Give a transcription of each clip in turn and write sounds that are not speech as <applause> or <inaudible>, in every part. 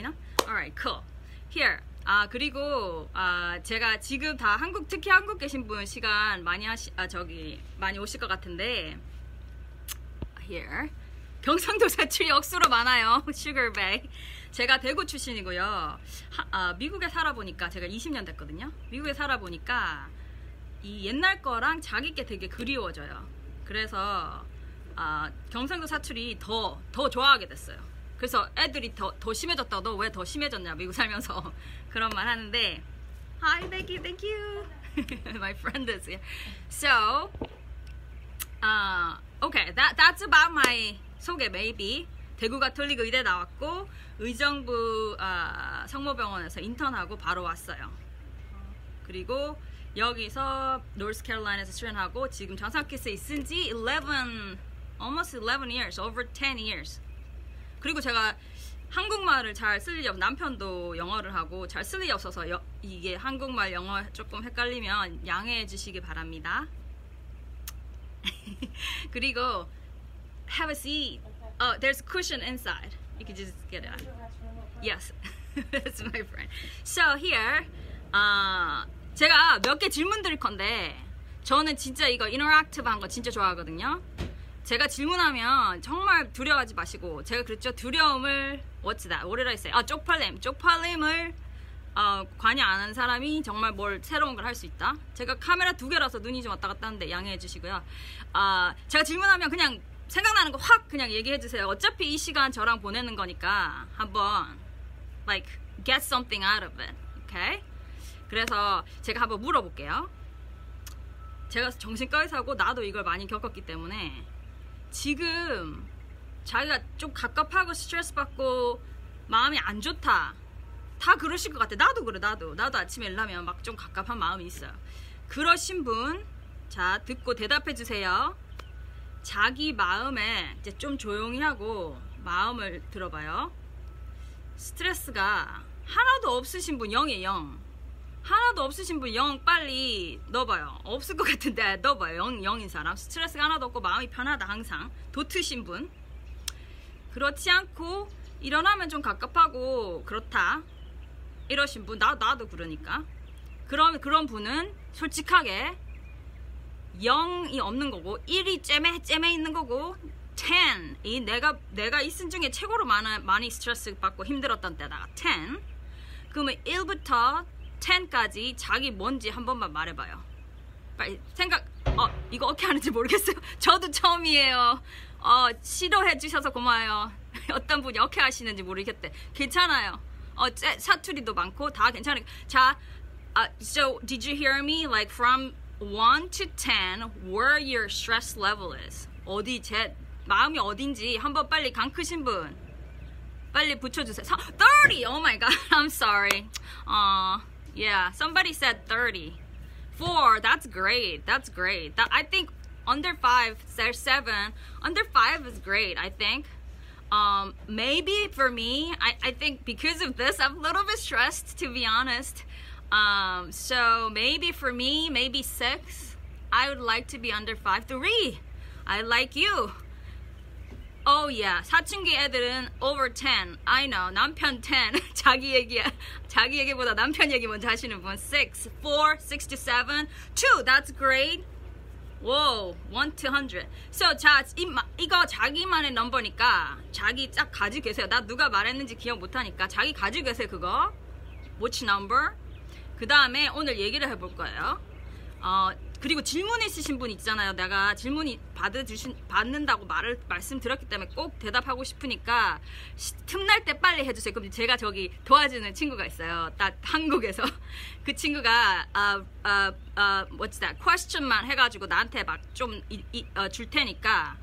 보이나? Alright, cool. Here. 아 그리고 아 제가 지금 다 한국 특히 한국 계신 분 시간 많이 하시 아 저기 많이 오실 것 같은데. Here. 경상도 사투리 억수로 많아요. <laughs> 슈거베이 제가 대구 출신이고요. 하, 아, 미국에 살아보니까 제가 20년 됐거든요. 미국에 살아보니까 이 옛날 거랑 자기 게 되게 그리워져요. 그래서 아, 경상도 사투리 더 더 좋아하게 됐어요 그래서 애들이 더, 더 심해졌다 너 왜 더 심해졌냐 미국 살면서 <laughs> 그런 말 하는데 Hi thank you thank <laughs> you my friend is here so 아, okay, that that's about my 소개 maybe. 대구 가톨릭 의대 나왔고 의정부 아, 성모병원에서 인턴하고 바로 왔어요. 그리고 여기서 노스캐롤라이나에서 수련하고 지금 전사키스에 있은 지 11, almost 11 years, over 10 years. 그리고 제가 한국말을 잘 쓸 일이 없, 남편도 영어를 하고 잘 쓸 일이 없어서 여- 이게 한국말 영어 조금 헷갈리면 양해해 주시기 바랍니다. <laughs> 그리고 have a seat. Oh, there's a cushion inside. You can just get it. Yes, <laughs> that's my friend. So here, 아 제가 몇 개 질문 드릴 건데 저는 진짜 이거 인터랙티브한 거 진짜 좋아하거든요. 제가 질문하면 정말 두려워하지 마시고 제가 그랬죠 두려움을 did I say? 아 쪽팔림, 쪽팔림을 어, 관여 안 하는 사람이 정말 뭘 새로운 걸 할 수 있다. 제가 카메라 두 개라서 눈이 좀 왔다 갔다 하는데 양해해 주시고요. 아, 제가 질문하면 그냥 생각나는 거 확 그냥 얘기해 주세요. 어차피 이 시간 저랑 보내는 거니까 한번 like get something out of it. Okay? 그래서 제가 한번 물어볼게요. 제가 정신과에 사고 나도 이걸 많이 겪었기 때문에 지금 자기가 좀 갑갑하고 스트레스 받고 마음이 안 좋다. 다 그러실 것 같아. 나도 그래, 나도. 나도 아침에 일하면 막 좀 갑갑한 마음이 있어요. 그러신 분, 자, 듣고 대답해 주세요. 자기 마음에 이제 좀 조용히 하고 마음을 들어봐요. 스트레스가 하나도 없으신 분 0이에요, 0. 하나도 없으신 분 0 빨리 넣어봐요. 없을 것 같은데 넣어봐요. 0, 0인 사람. 스트레스가 하나도 없고 마음이 편하다, 항상. 도트신 분. 그렇지 않고 일어나면 좀 갑갑하고 그렇다. 이러신 분, 나, 나도 그러니까. 그런, 그런 분은 솔직하게 0이 없는 거고 1이 잼에 잼에 있는 거고 10, 이 내가 내가 있은 중에 최고로 많은 많이 스트레스 받고 힘들었던 때다가 10. 그러면 1부터 10까지 자기 뭔지 한 번만 말해봐요. 빨리 생각. 어 이거 어떻게 하는지 모르겠어요. <laughs> 저도 처음이에요. 어 시도해 주셔서 고마워요. <laughs> 어떤 분이 어떻게 하시는지 모르겠대. 괜찮아요. 어 째- 사투리도 많고 다 괜찮아요. 자, uh, so did you hear me? Like from 1 to 10, where your stress level is. 어디 제 마음이 어딘지 한번 빨리 강 크신 분 빨리 붙여주세요. 서- 30. Oh my god. <laughs> I'm sorry. Uh, yeah. Somebody said 30. Four. That's great. That's great. That, I think under five, seven. Under five is great. I think. Um, maybe for me, I, I think because of this, I'm a little bit stressed to be honest. Um, so maybe for me, maybe six. I would like to be under five. Three. I like you. Oh yeah. 사춘기 애들은 over 10. I know. 남편 10. <laughs> 자기 얘기 자기 얘기보다 남편 얘기 먼저 하시는 분. 6, 4, 6 to 7. 2. That's great. Whoa, 1 to 100. So, 자, 이, 마- 이거 자기만의 넘버니까 자기 딱 가지고 계세요. 나 누가 말했는지 기억 못하니까 자기 가지고 계세요, 그거. Which number? 그 다음에 오늘 얘기를 해볼 거예요. 어, 그리고 질문 있으신 분 있잖아요. 내가 질문이 받아주신, 받는다고 말을, 말씀드렸기 때문에 꼭 대답하고 싶으니까 시- 틈날 때 빨리 해주세요. 그럼 제가 저기 도와주는 친구가 있어요. 딱 한국에서. <laughs> 그 친구가, 아, 아, 아, what's that? question만 해가지고 나한테 막좀 어, 줄 테니까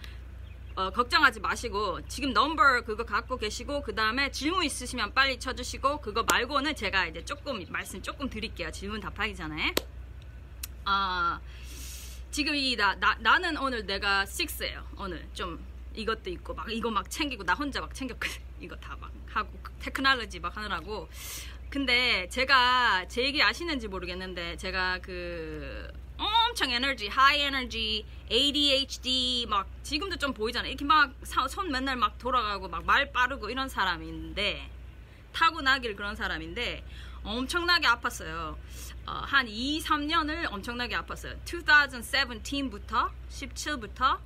어, 걱정하지 마시고 지금 넘버 그거 갖고 계시고 그 다음에 질문 있으시면 빨리 쳐주시고 그거 말고는 제가 이제 조금 말씀 조금 드릴게요. 질문 답하기 전에. 아 지금 이 나 나, 나는 오늘 내가 6예요. 오늘 좀 이것도 있고 막 이거 막 챙기고 나 혼자 막 챙겼거든. <laughs> 이거 다 막 하고 테크놀로지 막 하느라고. 근데 제가 제 얘기 아시는지 모르겠는데 제가 그 엄청 에너지, high 에너지, ADHD 막 지금도 좀 보이잖아요. 이렇게 막 손 맨날 막 돌아가고 막 말 빠르고 이런 사람인데 타고나길 그런 사람인데 엄청나게 아팠어요. 어, 한 2, 3년을 엄청나게 아팠어요. 2017부터 17부터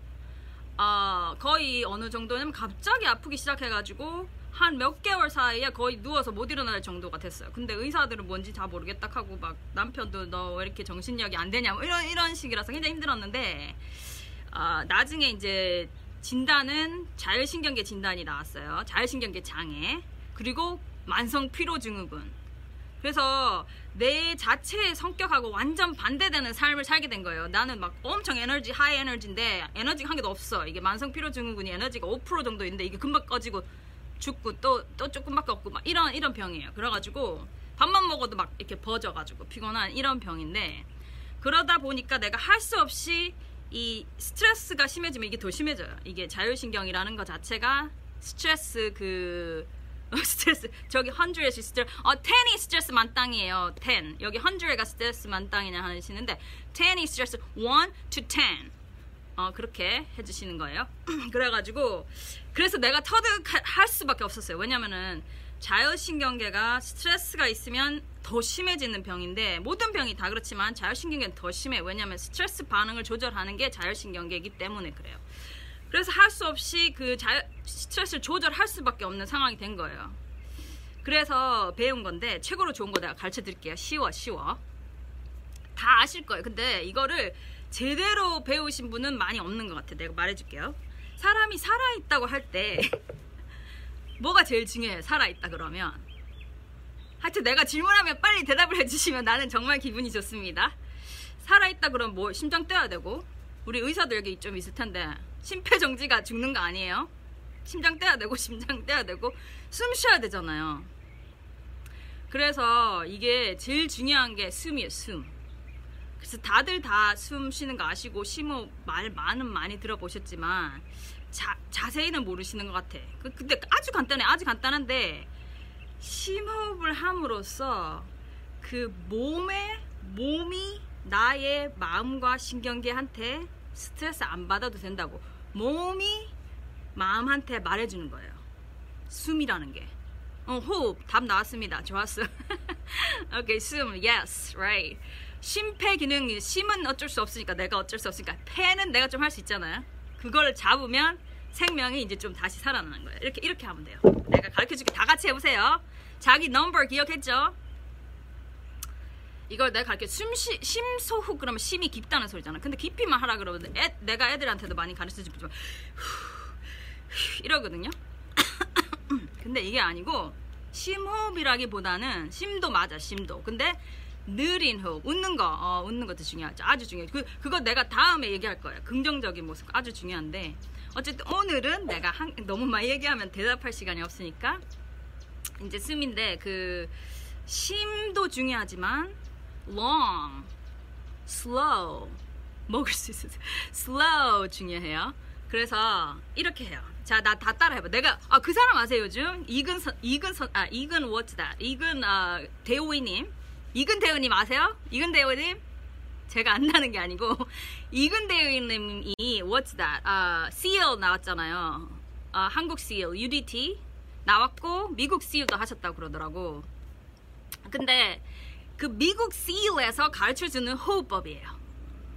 어, 거의 어느 정도냐면 갑자기 아프기 시작해가지고 한 몇 개월 사이에 거의 누워서 못 일어날 정도가 됐어요. 근데 의사들은 뭔지 다 모르겠다 하고 막 남편도 너 왜 이렇게 정신력이 안 되냐 뭐 이런 이런 식이라서 굉장히 힘들었는데 어, 나중에 이제 진단은 자율신경계 진단이 나왔어요. 자율신경계 장애 그리고 만성 피로 증후군. 그래서 내 자체의 성격하고 완전 반대되는 삶을 살게 된 거예요. 나는 막 엄청 에너지 high 에너지인데 에너지가 한 개도 없어. 이게 만성 피로 증후군이 에너지가 5% 정도 있는데 이게 금방 꺼지고 죽고 또 또 조금밖에 없고 막 이런 이런 병이에요. 그래가지고 밥만 먹어도 막 이렇게 퍼져가지고 피곤한 이런 병인데 그러다 보니까 내가 할 수 없이 이 스트레스가 심해지면 이게 더 심해져요. 이게 자율신경이라는 것 자체가 스트레스 그 <laughs> 스트레스 저기 100이 스트레스 어 10이 스트레스 만땅이에요 10 여기 100가 스트레스 만땅이냐 하시는데 10이 스트레스 1 to 10 어, 그렇게 해주시는 거예요. <clears throat> 그래가지고 그래서 내가 터득할 수밖에 없었어요. 왜냐면은 자율신경계가 스트레스가 있으면 더 심해지는 병인데 모든 병이 다 그렇지만 자율신경계는 더 심해. 왜냐면 스트레스 반응을 조절하는 게 자율신경계이기 때문에 그래요. 그래서 할 수 없이 그 자율, 스트레스를 조절할 수밖에 없는 상황이 된 거예요. 그래서 배운 건데 최고로 좋은 거 내가 가르쳐 드릴게요. 쉬워, 쉬워. 다 아실 거예요. 근데 이거를 제대로 배우신 분은 많이 없는 것 같아요. 내가 말해줄게요. 사람이 살아있다고 할 때 <laughs> 뭐가 제일 중요해요? 살아있다 그러면 하여튼 내가 질문하면 빨리 대답을 해주시면 나는 정말 기분이 좋습니다. 살아있다 그러면 뭐 심장 뛰어야 되고 우리 의사들 여기 좀 있을 텐데 심폐정지가 죽는 거 아니에요? 심장 떼야 되고 심장 떼야 되고 숨 쉬어야 되잖아요. 그래서 이게 제일 중요한 게 숨이에요, 숨. 그래서 다들 다 숨 쉬는 거 아시고 심호 말 많은 많이 들어보셨지만 자, 자세히는 모르시는 것 같아. 그, 근데 아주 간단해, 아주 간단한데 심호흡을 함으로써 그 몸에 몸이 나의 마음과 신경계한테 스트레스 안 받아도 된다고 몸이 마음한테 말해주는 거예요. 숨이라는 게. 어, 호흡 답 나왔습니다. 좋았어. <laughs> 오케이 숨 yes right. 심폐 기능 심은 어쩔 수 없으니까 내가 어쩔 수 없으니까 폐는 내가 좀 할 수 있잖아요. 그거를 잡으면 생명이 이제 좀 다시 살아나는 거예요. 이렇게 이렇게 하면 돼요. 내가 가르쳐 줄게 다 같이 해보세요. 자기 넘버 기억했죠? 이걸 내가 가르쳐 숨쉬 심소흡 그러면 심이 깊다는 소리잖아. 근데 깊이만 하라 그러면 애, 내가 애들한테도 많이 가르쳐 주지만 이러거든요. <coughs> 근데 이게 아니고 심호흡이라기보다는 심도 맞아 심도. 근데 느린 호흡, 웃는 거, 어, 웃는 것도 중요하죠. 아주 중요해. 그 그거 내가 다음에 얘기할 거예요. 긍정적인 모습 아주 중요한데 어쨌든 오늘은 내가 한, 너무 많이 얘기하면 대답할 시간이 없으니까 이제 숨인데 그 심도 중요하지만 long, slow 먹을 수 있어요. slow 중요해요. 그래서 이렇게 해요. 자, 나 다 따라 해봐. 내가 아 그 사람 아세요 요즘 이근 선 이근 선 아 이근 what's 이근 아 대호이님 이근 대호님 아세요? 이근 대호님 제가 안다는 게 아니고 <laughs> 이근 what's that 아 seal 나왔잖아요. 아 한국 seal UDT 나왔고 미국 seal도 하셨다고 그러더라고. 근데 그 미국 seal에서 가르쳐주는 호흡법이에요.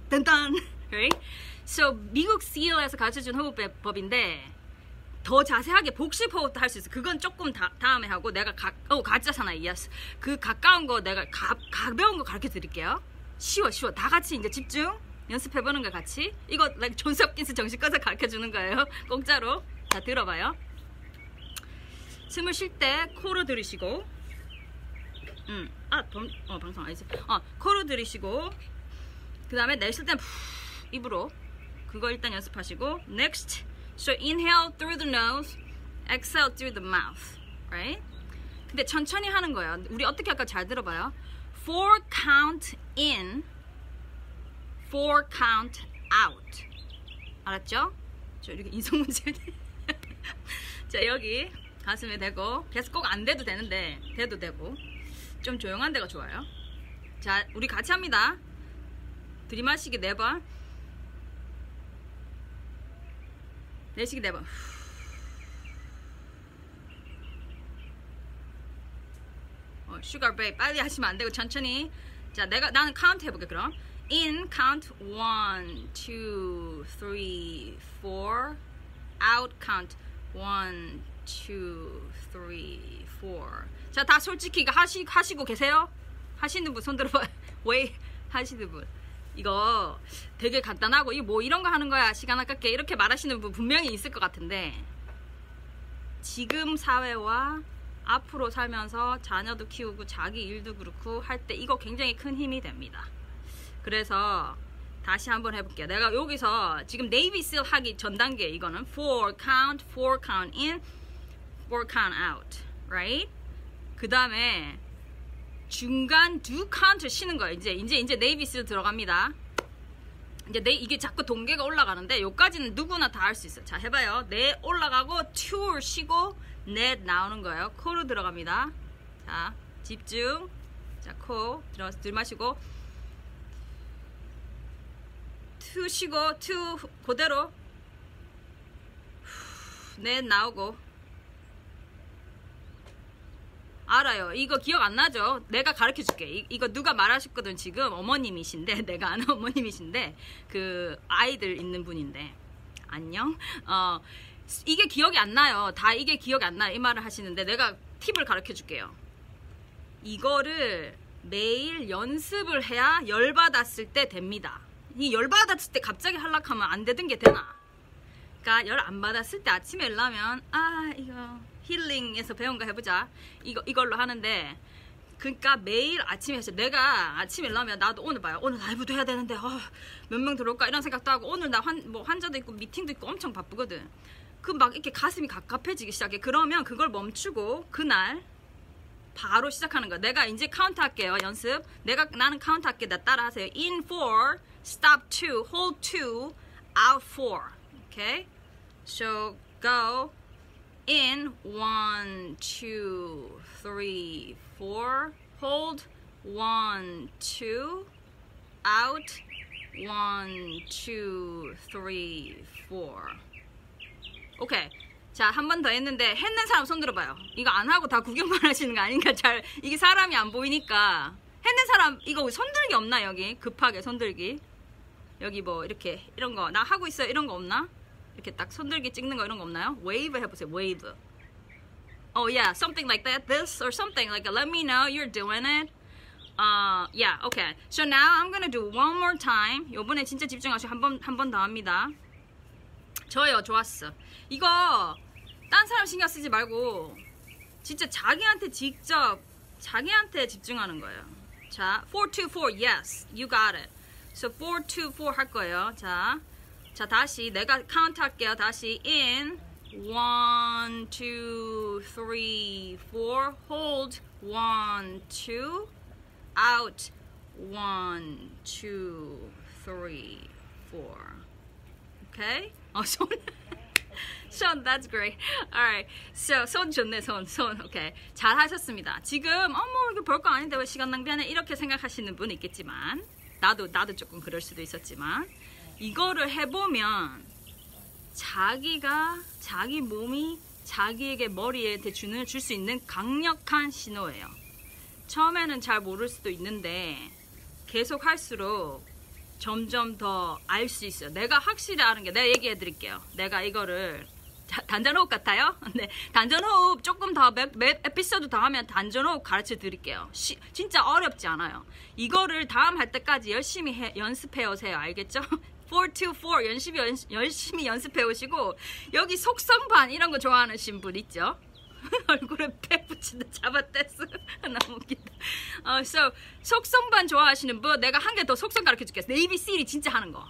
딴딴, right? So 미국 seal에서 가르쳐주는 호흡법인데 더 자세하게 복식 호흡도 할 수 있어. 그건 조금 다, 다음에 하고 내가 가, 어 가짜잖아, yes. 그 가까운 거 내가 가, 가벼운 거 가르쳐 드릴게요. 쉬워, 쉬워. 다 같이 이제 집중 연습해 보는 거 같이. 이거 like, 존스 홉킨스 꺼서 가르쳐 주는 거예요. 공짜로. 자 들어봐요. 숨을 쉴 때 코로 들이쉬고 음, 아, 덤, 어, 방송 아니지. 어, 코로 들이쉬고, 그 다음에 내쉴 땐 입으로. 그거 일단 연습하시고, next. So inhale through the nose, exhale through the mouth. Right? 근데 천천히 하는 거예요. 우리 어떻게 할까 잘 들어봐요. Four count in, four count out. 알았죠? 저 이렇게 인성 문제. <laughs> 자, 여기 가슴에 대고, 계속 꼭 안 돼도 되는데, 돼도 되고. 좀 조용한 데가 좋아요. 자, 우리 같이 합니다. 들이마시기 네 번. 내쉬기 네 번. 어, 슈가 브레이크 빨리 하시면 안 되고 천천히. 자, 내가 나는 카운트 해볼게 그럼. In count one, two, three, four. Out count one, three, four. 자, 다 솔직히 하시 하시고 계세요? 하시는 분 손 들어봐. <laughs> 왜 하시는 분? 이거 되게 간단하고 이거 뭐 이런 거 하는 거야 시간 아깝게 이렇게 말하시는 분 분명히 있을 것 같은데 지금 사회와 앞으로 살면서 자녀도 키우고 자기 일도 그렇고 할 때 이거 굉장히 큰 힘이 됩니다. 그래서 다시 한번 해볼게요. 내가 여기서 지금 네이비 실 하기 전 단계 이거는 four count, four count in, four count out, right? 그 다음에 중간 두 카운트 쉬는 거예요. 이제 이제 이제 Navy SEAL 들어갑니다. 이제 네 이게 자꾸 단계가 올라가는데 요까지는 누구나 다 할 수 있어요. 자 해봐요. 네 올라가고 two 쉬고 넷 나오는 거예요. 코로 들어갑니다. 자 집중. 자 코 들어 들 마시고 two 쉬고 two 그대로 넷 나오고 알아요. 이거 기억 안 나죠? 내가 가르쳐 줄게. 이, 이거 누가 말하셨거든, 지금. 어머님이신데, <laughs> 내가 아는 어머님이신데, 그, 아이들 있는 분인데. 안녕? 어, 이게 기억이 안 나요. 다 이게 기억이 안 나요. 이 말을 하시는데, 내가 팁을 가르쳐 줄게요. 이거를 매일 연습을 해야 열받았을 때 됩니다. 이 열받았을 때 갑자기 하락하면 안 되던 게 되나? 그러니까 열 안 받았을 때 아침에 일어나면, 아, 이거. 힐링에서 배운 거 해보자. 이거 이걸로 하는데 그러니까 매일 아침에 해서 내가 아침에 일어나면 나도 오늘 봐요. 오늘 라이브도 해야 되는데 어, 몇 명 들어올까 이런 생각도 하고 오늘 나 환 뭐 환자도 있고 미팅도 있고 엄청 바쁘거든. 그 막 이렇게 가슴이 갑갑해지기 시작해. 그러면 그걸 멈추고 그날 바로 시작하는 거야. 내가 이제 카운트 할게요. 연습. 내가 나는 카운트 할게. 나 따라 하세요. In four, stop two, hold two, out four. Okay? So go. In one, two, three, four. Hold one, two. Out one, two, three, four. 오케이. 자, 한 번 더 했는데 했는 사람 손 들어봐요. 이거 안 하고 다 구경만 <laughs> 하시는 거 아닌가? 잘 이게 사람이 안 보이니까 했는 사람 이거 손들기 없나 여기? 급하게 손들기. 여기 뭐 이렇게 이런 거 나 하고 있어요. 이런 거 없나? 이렇게 딱 손들기 찍는 거 이런 거 없나요? 웨이브 해보세요. Wave. Oh yeah, something like that. This or something like let me know you're doing it. Uh, yeah, okay. So now I'm gonna do one more time. 요번에 진짜 집중하시고 한번 한 번 더 합니다. 저요, 좋았어. 이거 딴 사람 신경 쓰지 말고 진짜 자기한테 직접 자기한테 집중하는 거예요. 자, 424 yes, you got it. So 424 할 거예요. 자. 자 다시 내가 카운트 할게요 다시 in one two three four hold one two out one two three four okay 어 손. <laughs> 손, that's great. Alright. So, 손 좋네, 손, 손. 오케이. 잘 하셨습니다. 지금, 어머, 이거 별거 아닌데 왜 시간 낭비하네? 이렇게 생각하시는 분 있겠지만, 나도, 나도 조금 그럴 수도 있었지만, 이거를 해보면 자기가 자기 몸이 자기에게 머리에 주는 줄 수 있는 강력한 신호예요. 처음에는 잘 모를 수도 있는데 계속 할수록 점점 더 알 수 있어요. 내가 확실히 아는 게 내가 얘기해 드릴게요. 내가 이거를 단전호흡 같아요? <laughs> 네, 단전호흡 조금 더 몇, 몇 에피소드 더 하면 단전호흡 가르쳐 드릴게요. 시, 진짜 어렵지 않아요. 이거를 다음 할 때까지 열심히 해, 연습해 오세요. 알겠죠? <laughs> 424 열심히, 연, 열심히 연습해 오시고 여기 속성반 이런 거 좋아하는 분 있죠? <laughs> 얼굴에 팩 붙이는 잡아댔어. <laughs> 너무 웃긴다. 어, so, 속성반 좋아하시는 분 내가 한 개 더 속성 가르쳐 줄게. ABCD 진짜 하는 거.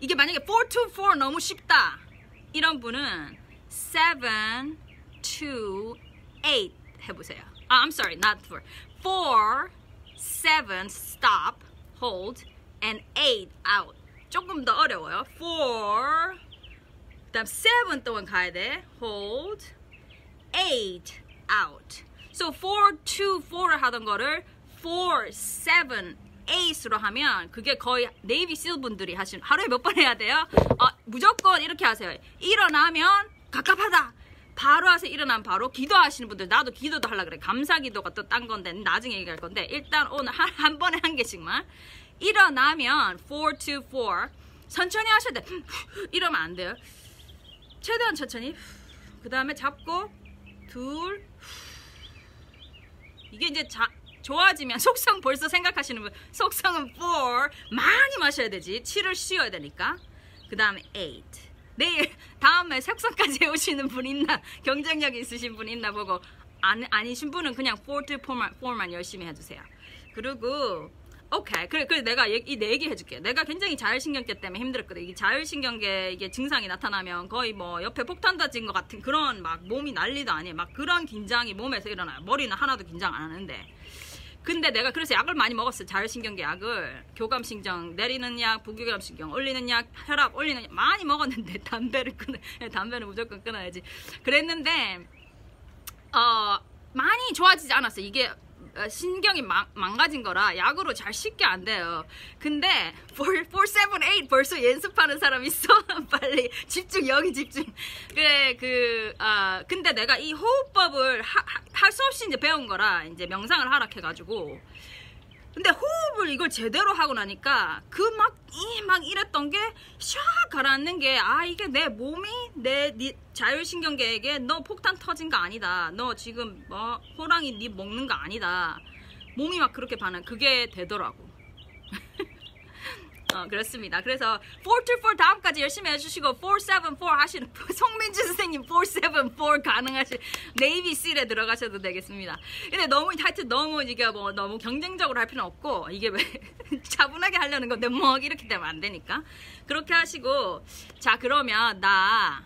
이게 만약에 424 너무 쉽다. 이런 분은 7, 2, 8 해보세요. 아, I'm sorry, not 4 4, 7, stop, hold and 8 out 조금 더 어려워요. 4 그다음 7 동안 가야 돼. hold 8 out. So 4 2 4를 하던 거를 4 7 8으로 하면 그게 거의 네이비 실 분들이 하시는 하루에 몇 번 해야 돼요? 어, 무조건 이렇게 하세요. 일어나면 갑갑하다. 바로 하세요. 일어나면 바로 기도하시는 분들 나도 기도도 하려 그래. 감사 기도가 또 딴 건데 나중에 얘기할 건데 일단 오늘 한, 한 번에 한 개씩만 일어나면 4 to 4 천천히 하셔야 돼. <laughs> 이러면 안 돼요. 최대한 천천히. 그 다음에 잡고 둘. 이게 이제 자, 좋아지면 <laughs> 속성 벌써 생각하시는 분. 속성은 4 많이 마셔야 되지. 7을 쉬어야 되니까. 그 다음에 8 내일 다음에 속성까지 <laughs> 해오시는 분 있나? 경쟁력 있으신 분 있나 보고. 안, 아니신 분은 그냥 4 to 4만, 4만 열심히 해주세요. 그리고 오케이 그래 그래 내가 이내 얘기 해줄게 내가 굉장히 자율신경계 때문에 힘들었거든 이게 자율신경계 이게 증상이 나타나면 거의 뭐 옆에 폭탄 터진 것 같은 그런 막 몸이 난리도 아니에요 막 그런 긴장이 몸에서 일어나요 머리는 하나도 긴장 안 하는데 근데 내가 그래서 약을 많이 먹었어요. 자율신경계 약을. 교감신경 내리는 약, 부교감신경 올리는 약, 혈압 올리는 약 많이 먹었는데 <laughs> 담배를 끊어. 담배는 무조건 끊어야지. 그랬는데 어 많이 좋아지지 않았어요. 이게 어, 신경이 망, 망가진 거라 약으로 잘 쉽게 안 돼요. 근데 4, 4, 7, 8 벌써 연습하는 사람 있어? <laughs> 빨리 집중 여기 집중. 그래 그 아, 근데 내가 이 호흡법을 할 수 없이 이제 배운 거라 이제 명상을 하락해 가지고 근데 호흡을 이걸 제대로 하고 나니까 그 막 이막 이랬던 게 샥 가라앉는 게 아 이게 내 몸이 내 자율신경계에게 너 폭탄 터진 거 아니다. 너 지금 뭐 호랑이 니 먹는 거 아니다. 몸이 막 그렇게 반응 그게 되더라고. 어, 그렇습니다. 그래서 424 다음까지 열심히 해주시고 474 하시는 <laughs> 송민주 선생님 474 가능하신 네이비 실에 들어가셔도 되겠습니다. 근데 너무 하여튼 너무 이게 뭐 너무 경쟁적으로 할 필요는 없고 이게 왜 <laughs> 차분하게 하려는 건데 뭐 이렇게 되면 안 되니까 그렇게 하시고 자 그러면 나뭐한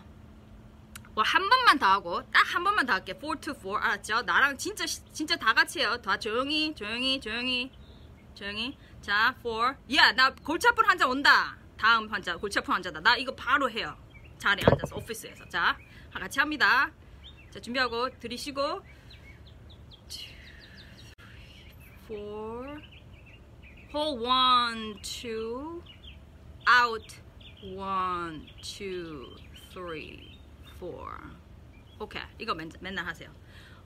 번만 더 하고 딱 한 번만 더 할게 4 to 4 알았죠? 나랑 진짜 진짜 다 같이 해요. 다 조용히 조용히 조용히 조용히 자, 4. 야, 나 골치 아픈 환자 온다. 다음 환자, 골치 아픈 환자다. 나 이거 바로 해요. 자리에 앉아서 오피스에서. 자, 같이 합니다. 자, 준비하고 들이쉬고 4 hold 1 2 out 1 2 3 4 오케이. 이거 맨, 맨날 하세요.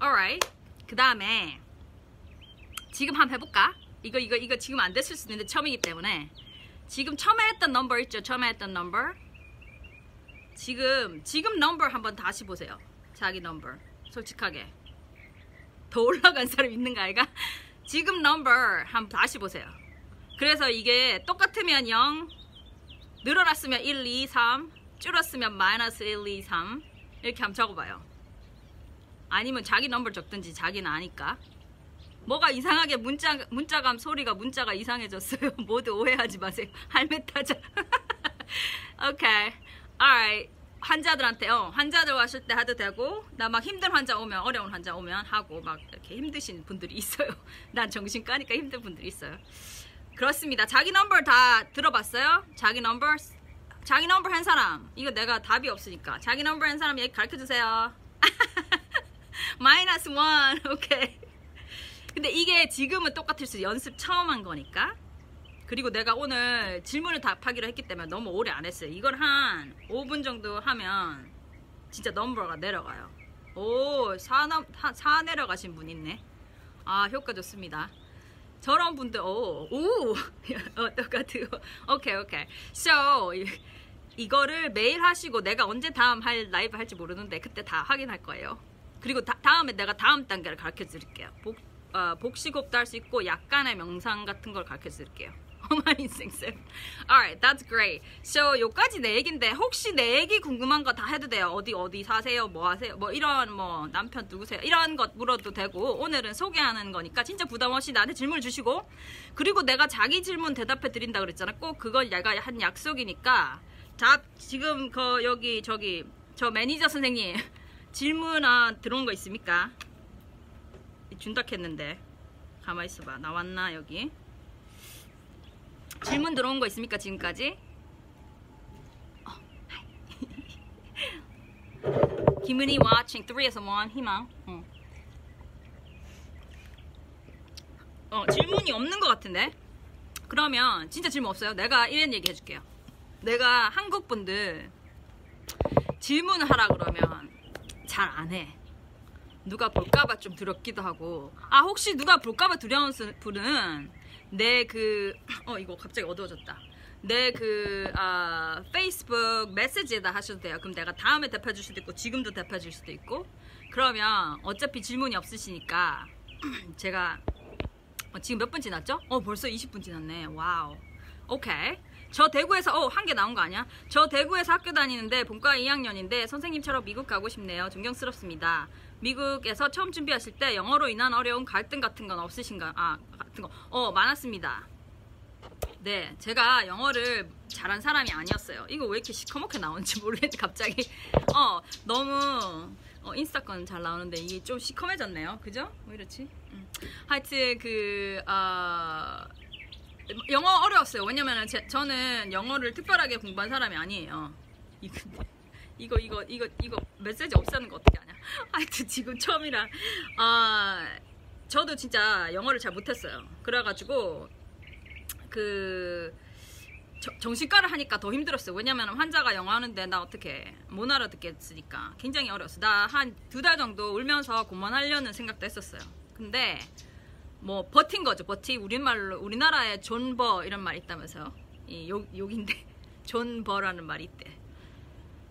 alright. 그 다음에 지금 한번 해볼까? 이거 이거 이거 지금 안 됐을 수도 있는데 처음이기 때문에 지금 처음에 했던 넘버 있죠? 처음에 했던 넘버 지금 지금 넘버 한번 다시 보세요. 자기 넘버 솔직하게 더 올라간 사람 있는가 아이가? <laughs> 지금 넘버 한번 다시 보세요. 그래서 이게 똑같으면 0 늘어났으면 1, 2, 3 줄었으면 마이너스 1, 2, 3 이렇게 한번 적어봐요. 아니면 자기 넘버 적든지 자기는 아니까 뭐가 이상하게 문자 문자감 소리가 문자가 이상해졌어요. <laughs> 모두 오해하지 마세요. 할매 타자. 오케이. alright. 환자들한테 어, 환자들 왔을 때 해도 되고 나 막 힘든 환자 오면 어려운 환자 오면 하고 막 이렇게 힘드신 분들이 있어요. <laughs> 난 정신 까니까 힘든 분들이 있어요. 그렇습니다. 자기 넘버 다 들어봤어요? 자기 넘버 자기 넘버 한 사람 이거 내가 답이 없으니까 자기 넘버 한 사람 얘기 가르쳐 주세요. 마이너스 one 오케이. 근데 이게 지금은 똑같을 수 연습 처음 한 거니까. 그리고 내가 오늘 질문을 답하기로 했기 때문에 너무 오래 안 했어요. 이걸 한 5분 정도 하면 진짜 넘버가 내려가요. 오, 4, 4 내려가신 분 있네. 아 효과 좋습니다. 저런 분들 오, 오, <laughs> 어, 똑같아요 오케이 오케이. So 이거를 매일 하시고 내가 언제 다음 할 라이브 할지 모르는데 그때 다 확인할 거예요. 그리고 다, 음에 내가 다음 단계를 가르쳐 드릴게요. 복, 어, 복식호흡도 할 수 있고 약간의 명상 같은 걸 가르쳐 드릴게요. 어마 인생 쌤. Alright, that's great. So 요까지 내 얘긴데 혹시 내 얘기 궁금한 거 다 해도 돼요. 어디 어디 사세요? 뭐 하세요? 뭐 이런 뭐 남편 누구세요? 이런 것 물어도 되고 오늘은 소개하는 거니까 진짜 부담 없이 나한테 질문을 주시고 그리고 내가 자기 질문 대답해 드린다 그랬잖아. 꼭 그걸 내가 한 약속이니까 자 지금 그 여기 저기 저 매니저 선생님 <laughs> 질문 아 들어온 거 있습니까? 준다 했는데. 가만 있어봐. 나왔나 여기? 질문 들어온 거 있습니까 지금까지? 어, <laughs> 김은희 watching 3에서 1 희망. 어. 어 질문이 없는 것 같은데? 그러면 진짜 질문 없어요? 내가 이런 얘기 해줄게요. 내가 한국 분들 질문을 하라 그러면 잘 안 해. 누가 볼까봐 좀 두렵기도 하고. 아, 혹시 누가 볼까봐 두려운 스- 분은 내 그, 어, 이거 갑자기 어두워졌다. 내 그, 아, 페이스북 메시지에다 하셔도 돼요. 그럼 내가 다음에 대답해 줄 수도 있고, 지금도 대답해 줄 수도 있고. 그러면 어차피 질문이 없으시니까, <clears throat> 제가, 어, 지금 몇 분 지났죠? 어, 벌써 20분 지났네. Wow. 오케이. 저 대구에서 어 한 개 나온 거 아니야? 저 대구에서 학교 다니는데 본과 2학년인데 선생님처럼 미국 가고 싶네요. 존경스럽습니다. 미국에서 처음 준비하실 때 영어로 인한 어려운 갈등 같은 건 없으신가? 아 같은 거. 어 많았습니다. 네, 제가 영어를 잘한 사람이 아니었어요. 이거 왜 이렇게 시커멓게 나오는지 모르겠는데 갑자기 어 너무 어, 인스타 건 잘 나오는데 이게 좀 시커매졌네요. 그죠? 왜 이렇지? 음. 하여튼 그 어, 영어 어려웠어요. 왜냐면은 제- 저는 영어를 특별하게 공부한 사람이 아니에요. 이거 이거 이거 이거 이거 메시지 없애는 거 어떻게 하냐? <laughs> 하여튼 지금 처음이라 아 저도 진짜 영어를 잘 못했어요. 그래가지고 그 저- 정신과를 하니까 더 힘들었어요. 왜냐면 환자가 영어 하는데 나 어떻게 못 알아듣겠으니까 굉장히 어려웠어. 나 한 두 달 정도 울면서 공부하려는 생각도 했었어요. 근데 뭐 버틴 거죠. 버티 우리말로 우리나라에 존버 이런 말 있다면서요. 이 욕, 욕인데 <laughs> 존버라는 말이 있대.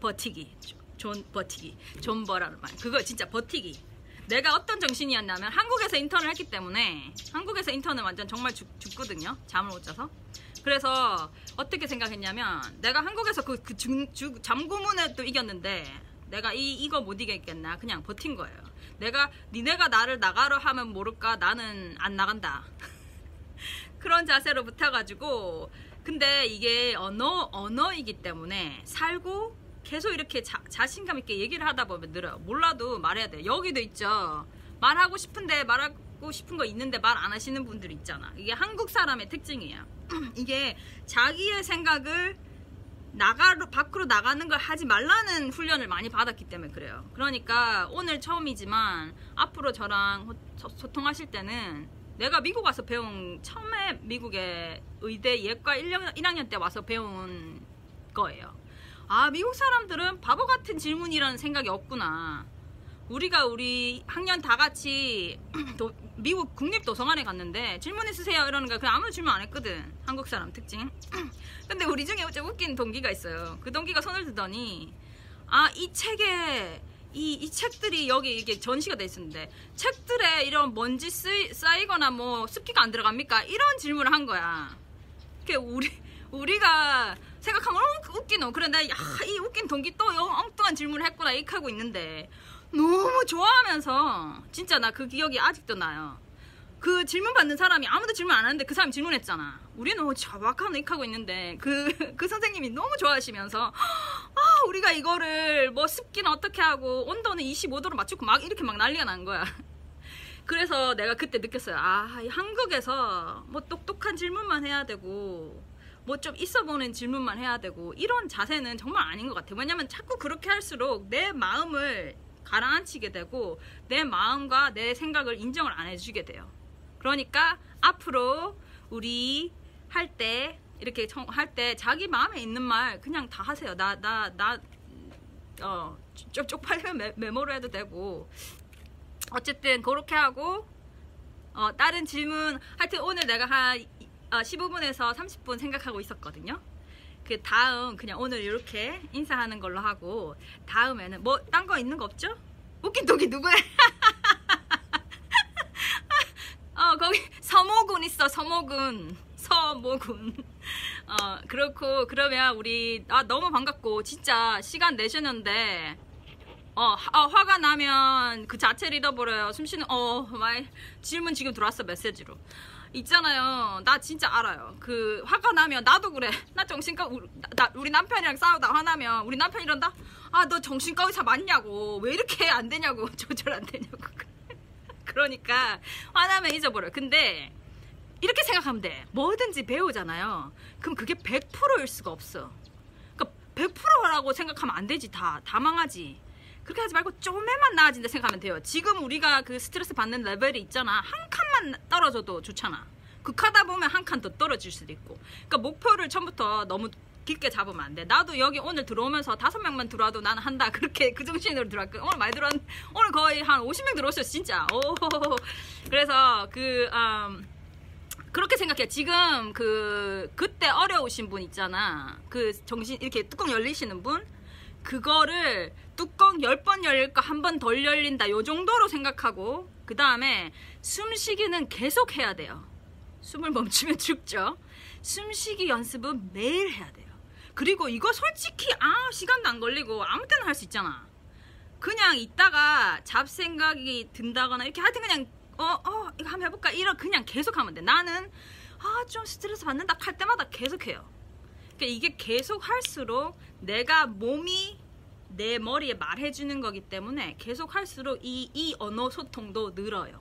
버티기. 존 버티기. 존 버라는 말. 그거 진짜 버티기. 내가 어떤 정신이었냐면 한국에서 인턴을 했기 때문에 한국에서 인턴은 완전 정말 죽, 죽거든요. 잠을 못 자서. 그래서 어떻게 생각했냐면 내가 한국에서 그, 그 중, 중, 잠구문에 또 이겼는데 내가 이, 이거 못 이겼겠나 그냥 버틴 거예요. 내가 니네가 나를 나가려 하면 모를까 나는 안 나간다. <laughs> 그런 자세로 붙어가지고 근데 이게 언어 언어이기 때문에 살고 계속 이렇게 자, 자신감 있게 얘기를 하다 보면 늘어요. 몰라도 말해야 돼. 여기도 있죠. 말하고 싶은데 말하고 싶은 거 있는데 말 안 하시는 분들 있잖아. 이게 한국 사람의 특징이에요. <clears throat> 이게 자기의 생각을 나가로 밖으로 나가는 걸 하지 말라는 훈련을 많이 받았기 때문에 그래요. 그러니까 오늘 처음이지만 앞으로 저랑 소통하실 때는 내가 미국 와서 배운 처음에 미국의 의대 예과 1년, 1학년 때 와서 배운 거예요. 아 미국 사람들은 바보 같은 질문이라는 생각이 없구나. 우리가 우리 학년 다 같이 <clears throat> 도- 미국 국립도서관에 갔는데 질문 있으세요 이러는 거야. 그냥 아무 질문 안 했거든. 한국 사람 특징. <clears throat> 근데 우리 중에 좀 웃긴 동기가 있어요. 그 동기가 손을 드더니 아 이 책에 이, 이 책들이 여기 이게 전시가 돼 있었는데 책들에 이런 먼지 쓰이, 쌓이거나 뭐 습기가 안 들어갑니까? 이런 질문을 한 거야. 그 우리 우리가 생각하면 어, 웃기노. 그런데 야, 이 웃긴 동기 또 영- 엉뚱한 질문을 했구나 이렇게 하고 있는데 너무 좋아하면서 진짜 나 그 기억이 아직도 나요. 그 질문 받는 사람이 아무도 질문 안 하는데 그 사람이 질문했잖아. 우리는 뭐 자박하네 이렇게 하고 있는데 그, <laughs> 그 선생님이 너무 좋아하시면서 아 우리가 이거를 뭐 습기는 어떻게 하고 온도는 25도로 맞추고 막 이렇게 막 난리가 난 거야. <laughs> 그래서 내가 그때 느꼈어요. 아, 이 한국에서 뭐 똑똑한 질문만 해야 되고, 뭐 좀 있어 보는 질문만 해야 되고, 이런 자세는 정말 아닌 것 같아요. 왜냐면 자꾸 그렇게 할수록 내 마음을 가라앉히게 되고, 내 마음과 내 생각을 인정을 안 해주게 돼요. 그러니까 앞으로 우리 할 때, 이렇게 할 때 자기 마음에 있는 말 그냥 다 하세요. 나, 나, 나, 어, 쪽, 쪽팔리면 메, 메모를 해도 되고, 어쨌든 그렇게 하고 어, 다른 질문 하여튼 오늘 내가 한 어, 15분에서 30분 생각하고 있었거든요. 그 다음 그냥 오늘 이렇게 인사하는 걸로 하고 다음에는 뭐 딴 거 있는 거 없죠? 웃긴 독이 누구야? <laughs> 어 거기 서모군 있어 서모군 서모군 어 그렇고 그러면 우리 아 너무 반갑고 진짜 시간 내셨는데 어, 화- 어, 화가 나면 그 자체를 잃어버려요. 숨 쉬는, 어, 마이, 질문 지금 들어왔어, 메시지로. 있잖아요. 나 진짜 알아요. 그, 화가 나면 나도 그래. <laughs> 나 정신과, 우리, 나, 우리 남편이랑 싸우다 화나면 우리 남편 이런다? 아, 너 정신과 의사 맞냐고. 왜 이렇게 안 되냐고. <laughs> 조절 안 되냐고. <laughs> 그러니까, 화나면 잊어버려요. 근데, 이렇게 생각하면 돼. 뭐든지 배우잖아요. 그럼 그게 100%일 수가 없어. 그러니까 100%라고 생각하면 안 되지. 다, 다 망하지. 그렇게 하지 말고 좀에만 나아진다 생각하면 돼요. 지금 우리가 그 스트레스 받는 레벨이 있잖아. 한 칸만 떨어져도 좋잖아. 극하다 보면 한 칸 더 떨어질 수도 있고. 그러니까 목표를 처음부터 너무 깊게 잡으면 안 돼. 나도 여기 오늘 들어오면서 다섯 명만 들어와도 나는 한다. <laughs> 그렇게 그 정신으로 들어왔거든. 오늘 많이 들어왔, 오늘 거의 한 50명 들어오셨어, 진짜. 오, 그래서 그, 음, 그렇게 생각해. 지금 그, 그때 어려우신 분 있잖아. 그 정신, 이렇게 뚜껑 열리시는 분? 그거를 뚜껑 10번 열릴까 한 번 덜 열린다. 요 정도로 생각하고, 그 다음에 숨쉬기는 계속 해야 돼요. 숨을 멈추면 <laughs> 죽죠. 숨쉬기 연습은 매일 해야 돼요. 그리고 이거 솔직히 아 시간도 안 걸리고 아무 때나 할 수 있잖아. 그냥 있다가 잡생각이 든다거나 이렇게 하여튼 그냥 어어 어, 이거 한번 해볼까 이런 그냥 계속 하면 돼. 나는 아 좀 스트레스 받는다 할 때마다 계속해요. 그러니까 이게 계속 할수록 내가 몸이 내 머리에 말해주는 거기 때문에 계속 할수록 이, 이 언어 소통도 늘어요.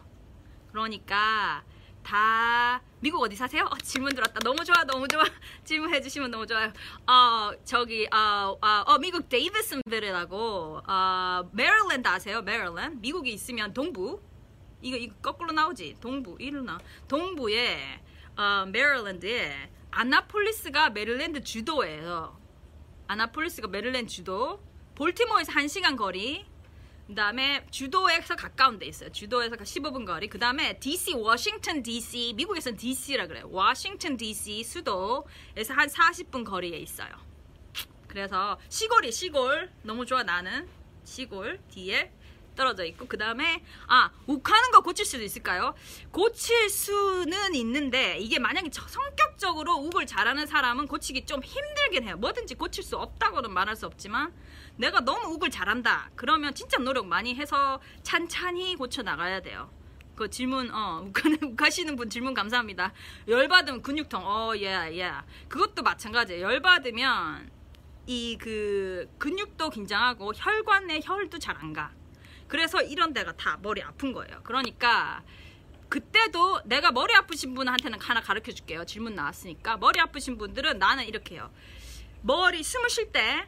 그러니까 다 미국 어디 사세요? 어, 질문 들었다. 너무 좋아, 너무 좋아. <laughs> 질문해 주시면 너무 좋아요. 어, 저기 어, 어, 어 미국 데이비슨빌이라고 어, 메릴랜드 아세요? 메릴랜드. 미국에 있으면 동부. 이거 이거 거꾸로 나오지. 동부. 이로 나. 동부에 어, 메릴랜드에 아나폴리스가 메릴랜드 주도예요. 아나폴리스가 메릴랜드 주도. 볼티모어에서 1시간 거리. 그 다음에 주도에서 가까운 데 있어요. 주도에서 15분 거리. 그 다음에 DC, 워싱턴 DC, 미국에서는 DC라 그래요. 워싱턴 DC 수도에서 한 40분 거리에 있어요. 그래서 시골이 시골. 너무 좋아 나는. 시골 뒤에 떨어져 있고 그 다음에 아 욱하는 거 고칠 수도 있을까요? 고칠 수는 있는데 이게 만약에 성격적으로 욱을 잘하는 사람은 고치기 좀 힘들긴 해요. 뭐든지 고칠 수 없다고는 말할 수 없지만 내가 너무 욱을 잘한다. 그러면 진짜 노력 많이 해서 찬찬히 고쳐 나가야 돼요. 그 질문 어 <laughs> 욱하시는 분 질문 감사합니다. 열 받으면 근육통 어예예 예. 그것도 마찬가지예요. 열 받으면 이 그 근육도 긴장하고 혈관의 혈도 잘 안 가. 그래서 이런 데가 다 머리 아픈 거예요. 그러니까 그때도 내가 머리 아프신 분한테는 하나 가르쳐 줄게요. 질문 나왔으니까 머리 아프신 분들은 나는 이렇게 해요. 머리 숨을 쉴 때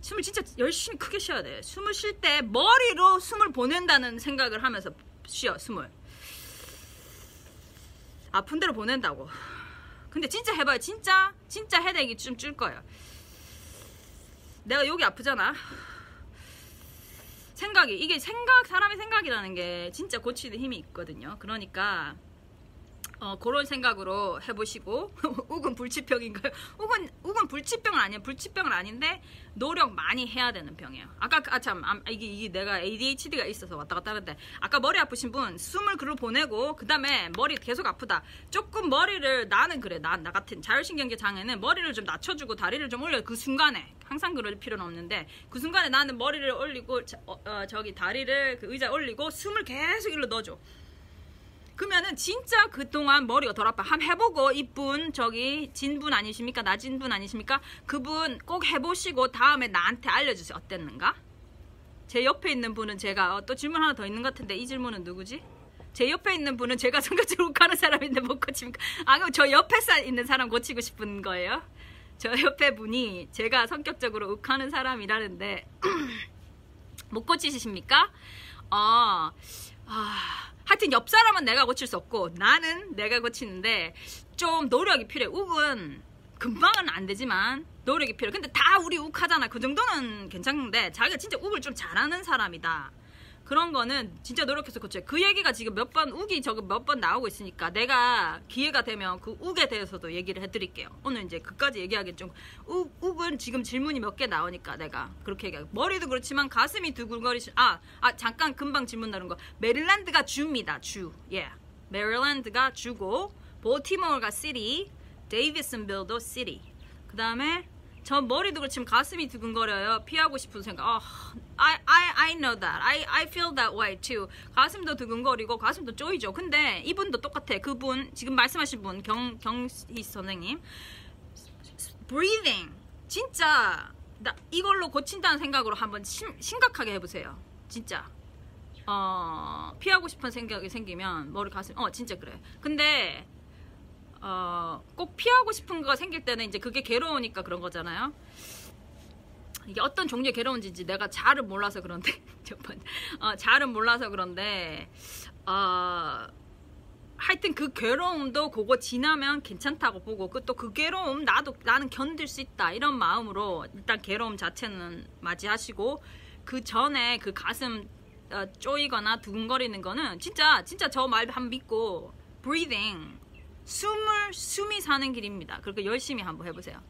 숨을 진짜 열심히 크게 쉬어야 돼. 숨을 쉴 때 머리로 숨을 보낸다는 생각을 하면서 쉬어, 숨을. 아픈 대로 보낸다고. 근데 진짜 해봐요. 진짜, 진짜 헤드액이 좀줄 거예요. 내가 여기 아프잖아. 생각이, 이게 생각, 사람의 생각이라는 게 진짜 고치는 힘이 있거든요. 그러니까, 어, 그런 생각으로 해보시고 <laughs> 우은 불치병인가요? 우은 우은 불치병은 아니에요. 불치병은 아닌데 노력 많이 해야 되는 병이에요. 아까 아참 아, 이게, 이게 내가 ADHD가 있어서 왔다 갔다 하는데 아까 머리 아프신 분 숨을 글로 보내고 그 다음에 머리 계속 아프다. 조금 머리를 나는 그래 나, 나 같은 자율신경계 장애는 머리를 좀 낮춰주고 다리를 좀 올려 그 순간에 항상 그럴 필요는 없는데 그 순간에 나는 머리를 올리고 저, 어, 어, 저기 다리를 그 의자에 올리고 숨을 계속 일로 넣어줘. 그러면은 진짜 그동안 머리가 덜 아파. 한번 해보고 이분 저기 진분 아니십니까? 나진 분 아니십니까? 그분 꼭 해보시고 다음에 나한테 알려주세요. 어땠는가? 제 옆에 있는 분은 제가 어, 또 질문 하나 더 있는 것 같은데 이 질문은 누구지? 제 옆에 있는 분은 제가 <laughs> 성격적으로 가는 사람인데 못 고칩니까? 아 그럼 저 옆에 있는 사람 고치고 싶은 거예요? 저 옆에 분이 제가 성격적으로 욱하는 사람이라는데 <clears throat> 못 고치십니까? 어, 아, 하여튼 옆 사람은 내가 고칠 수 없고 나는 내가 고치는데 좀 노력이 필요해. 욱은 금방은 안 되지만 노력이 필요해. 근데 다 우리 욱 하잖아. 그 정도는 괜찮은데 자기가 진짜 욱을 좀 잘하는 사람이다. 그런 거는 진짜 노력해서 고쳐요. 그 얘기가 지금 몇 번, 욱이 저거 몇 번 나오고 있으니까 내가 기회가 되면 그 욱에 대해서도 얘기를 해드릴게요. 오늘 이제 그까지 얘기하기 좀, 욱, 욱은 지금 질문이 몇 개 나오니까 내가 그렇게 얘기하고. 머리도 그렇지만 가슴이 두근거리시, 아, 아, 잠깐 금방 질문 나눈 거. 메릴랜드가 주입니다, 주. 예. Yeah. 메릴랜드가 주고, 볼티모어가 city, 데이비슨빌도 city. 그 다음에 저 머리도 그렇지만 가슴이 두근거려요. 피하고 싶은 생각. 어, I, I, I know that. I, I feel that way too. 가슴도 두근거리고 가슴도 쪼이죠. 근데 이분도 똑같아. 그분 지금 말씀하신 분 경, 경희 선생님. breathing. 진짜 나 이걸로 고친다는 생각으로 한번 심, 심각하게 해보세요. 진짜. 어, 피하고 싶은 생각이 생기면 머리 가슴 어 진짜 그래. 근데 어, 꼭 피하고 싶은 거 생길 때는 이제 그게 괴로우니까 그런 거잖아요. 이게 어떤 종류의 괴로운지 내가 잘은 몰라서 그런데 <laughs> 어, 잘은 몰라서 그런데 어, 하여튼 그 괴로움도 그거 지나면 괜찮다고 보고 그 또 그 괴로움 나도 나는 견딜 수 있다. 이런 마음으로 일단 괴로움 자체는 맞이하시고 그 전에 그 가슴 어, 쪼이거나 두근거리는 거는 진짜 진짜 저 말 한번 믿고 breathing 숨을 숨이 사는 길입니다. 그렇게 열심히 한번 해보세요.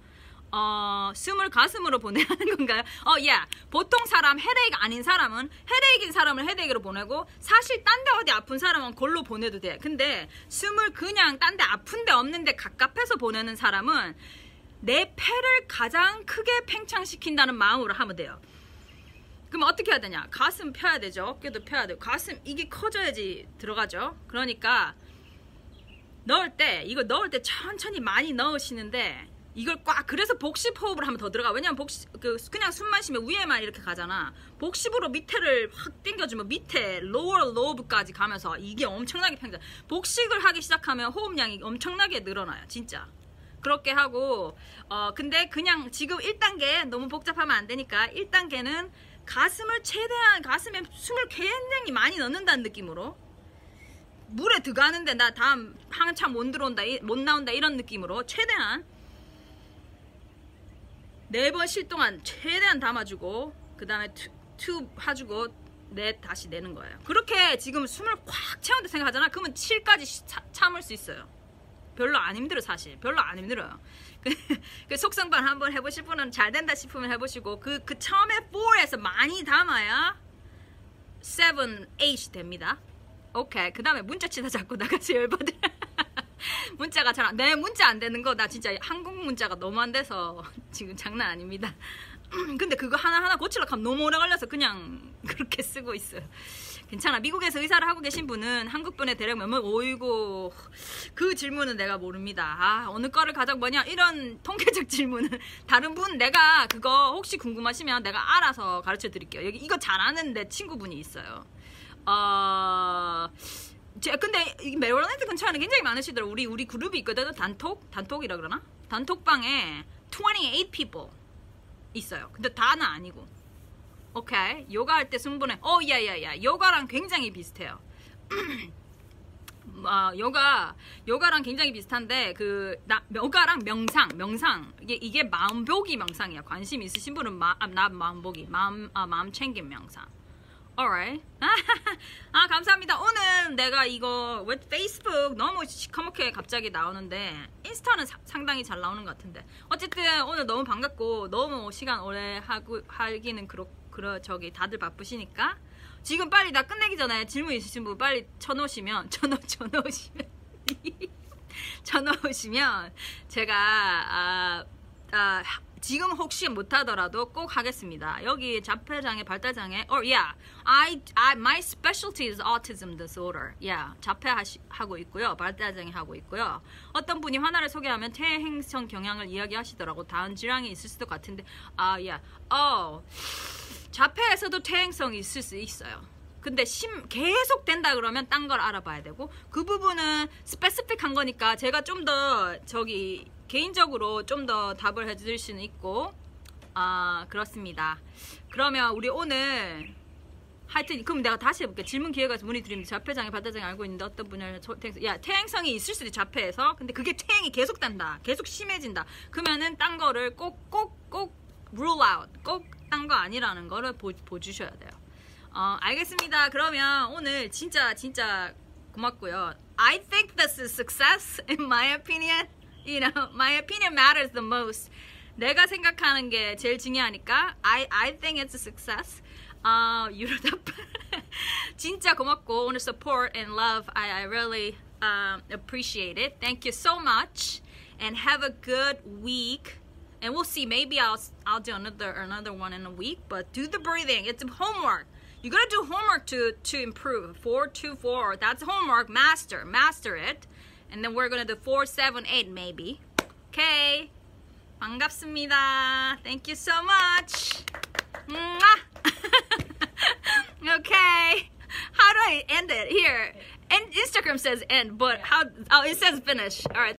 어, 숨을 가슴으로 보내는 <laughs> 건가요? 어, 야, yeah. 보통 사람 헤데이크 아닌 사람은 헤데이크인 사람을 헤데이크로 보내고 사실 딴 데 어디 아픈 사람은 골로 보내도 돼. 근데 숨을 그냥 딴 데 아픈데 없는데 갑갑해서 보내는 사람은 내 폐를 가장 크게 팽창시킨다는 마음으로 하면 돼요. 그럼 어떻게 해야 되냐? 가슴 펴야 되죠. 어깨도 펴야 돼요. 가슴 이게 커져야지 들어가죠. 그러니까 넣을 때 이거 넣을 때 천천히 많이 넣으시는데 이걸 꽉 그래서 복식 호흡을 하면 더 들어가. 왜냐면 복식 그 그냥 숨 마시면 위에만 이렇게 가잖아. 복식으로 밑에를 확 당겨주면 밑에 lower lobe까지 가면서 이게 엄청나게 팽창 복식을 하기 시작하면 호흡량이 엄청나게 늘어나요 진짜. 그렇게 하고 어 근데 그냥 지금 1단계 너무 복잡하면 안 되니까 1단계는 가슴을 최대한 가슴에 숨을 굉장히 많이 넣는다는 느낌으로 물에 들어가는데 나 다음 한참 못 들어온다 못 나온다 이런 느낌으로 최대한 네번쉴 동안 최대한 담아주고 그 다음에 후 해주고 넷 다시 내는 거예요. 그렇게 지금 숨을 꽉 채운다 생각하잖아? 그러면 7까지 참을 수 있어요. 별로 안 힘들어 사실. 별로 안 힘들어요. <laughs> 그, 그 속성반 한번 해보실 분은 잘 된다 싶으면 해보시고 그, 그 처음에 4에서 많이 담아야 7, 8이 됩니다 오케이. 그 다음에 문자 치다 자꾸 나가서 열받으 <laughs> 문자가 잘내 문자 안 되는 거 나 진짜 한국 문자가 너무 안 돼서 <laughs> 지금 장난 아닙니다. <clears throat> 근데 그거 하나하나 고치려고 하면 너무 오래 걸려서 그냥 <laughs> 그렇게 쓰고 있어요. 괜찮아. 미국에서 의사를 하고 계신 분은 한국 분의 대략 몇몇 오이고 그 질문은 내가 모릅니다. 아 어느 과를 가장 뭐냐? 이런 통계적 질문은 다른 분 내가 그거 혹시 궁금하시면 내가 알아서 가르쳐 드릴게요. 여기 이거 잘 아는 내 친구분이 있어요 어... 제 근데 메릴랜드 근처에는 굉장히 많으시더라고. 우리 우리 그룹이 있거든 단톡 단톡이라 그러나? 단톡방에 28 people 있어요. 근데 다는 아니고. 오케이. 요가 할 때 승부는 어 야야야. 요가랑 굉장히 비슷해요. <clears throat> 아, 요가 요가랑 굉장히 비슷한데 그 나, 요가랑 명상 명상. 이게 이게 마음보기 명상이야. 관심 있으신 분은 마, 아, 나 마음보기 마음 아, 마음 챙김 명상 alright. <laughs> 아 감사합니다. 오늘 내가 이거 왜 페이스북 너무 시커멓게 갑자기 나오는데 인스타는 사, 상당히 잘 나오는 것 같은데. 어쨌든 오늘 너무 반갑고 너무 시간 오래 하고 하기는 그렇고 그러 저기 다들 바쁘시니까 지금 빨리 나 끝내기 전에 질문 있으신 분 빨리 쳐놓으시면 <laughs> 쳐놓 쳐놓으시면 <laughs> 쳐놓으시면 제가 아, 아, 지금 혹시 못하더라도 꼭 하겠습니다. 여기 자폐장애, 발달장애, or yeah, I, I, my specialty is autism disorder. Yeah, 자폐 하고 있고요, 발달장애 하고 있고요. 어떤 분이 하나를 소개하면 퇴행성 경향을 이야기하시더라고. 다른 질환이 있을 수도 같은데, 아, yeah, oh. 자폐에서도 퇴행성이 있을 수 있어요. 근데 심, 계속 된다 그러면 딴 걸 알아봐야 되고 그 부분은 스페시픽한 거니까 제가 좀 더 저기 개인적으로 좀 더 답을 해줄 수는 있고 아 그렇습니다. 그러면 우리 오늘 하여튼 그럼 내가 다시 해볼게 질문 기회가 문의 드립니다. 자폐장애 발달장애 알고 있는데 어떤 분야는 야 퇴행성이 있을 수도 자폐에서 근데 그게 퇴행이 계속 된다 계속 심해진다 그러면은 딴 거를 꼭 꼭 꼭 rule out 꼭 딴 거 아니라는 거를 보, 보주셔야 돼요. 어, 알겠습니다. 그러면 오늘 진짜 진짜 고맙고요. I think this is success in my opinion. <laughs> You know, my opinion matters the most. 내가 생각하는 게 제일 중요하니까 I I think it's a success. 어, <laughs> 유로답 진짜 고맙고 오늘 support and love I I really um, appreciate it. Thank you so much and have a good week. and we'll see. Maybe I'll I'll do another another one in a week. But do the breathing. It's homework. You gotta do homework to to improve. Four two four. That's homework. Master master it, and then we're gonna do four seven eight maybe. Okay. 반갑습니다. Thank you so much. <laughs> okay. How do I end it? Here. And Instagram says end, but how? Oh, it says finish. All right.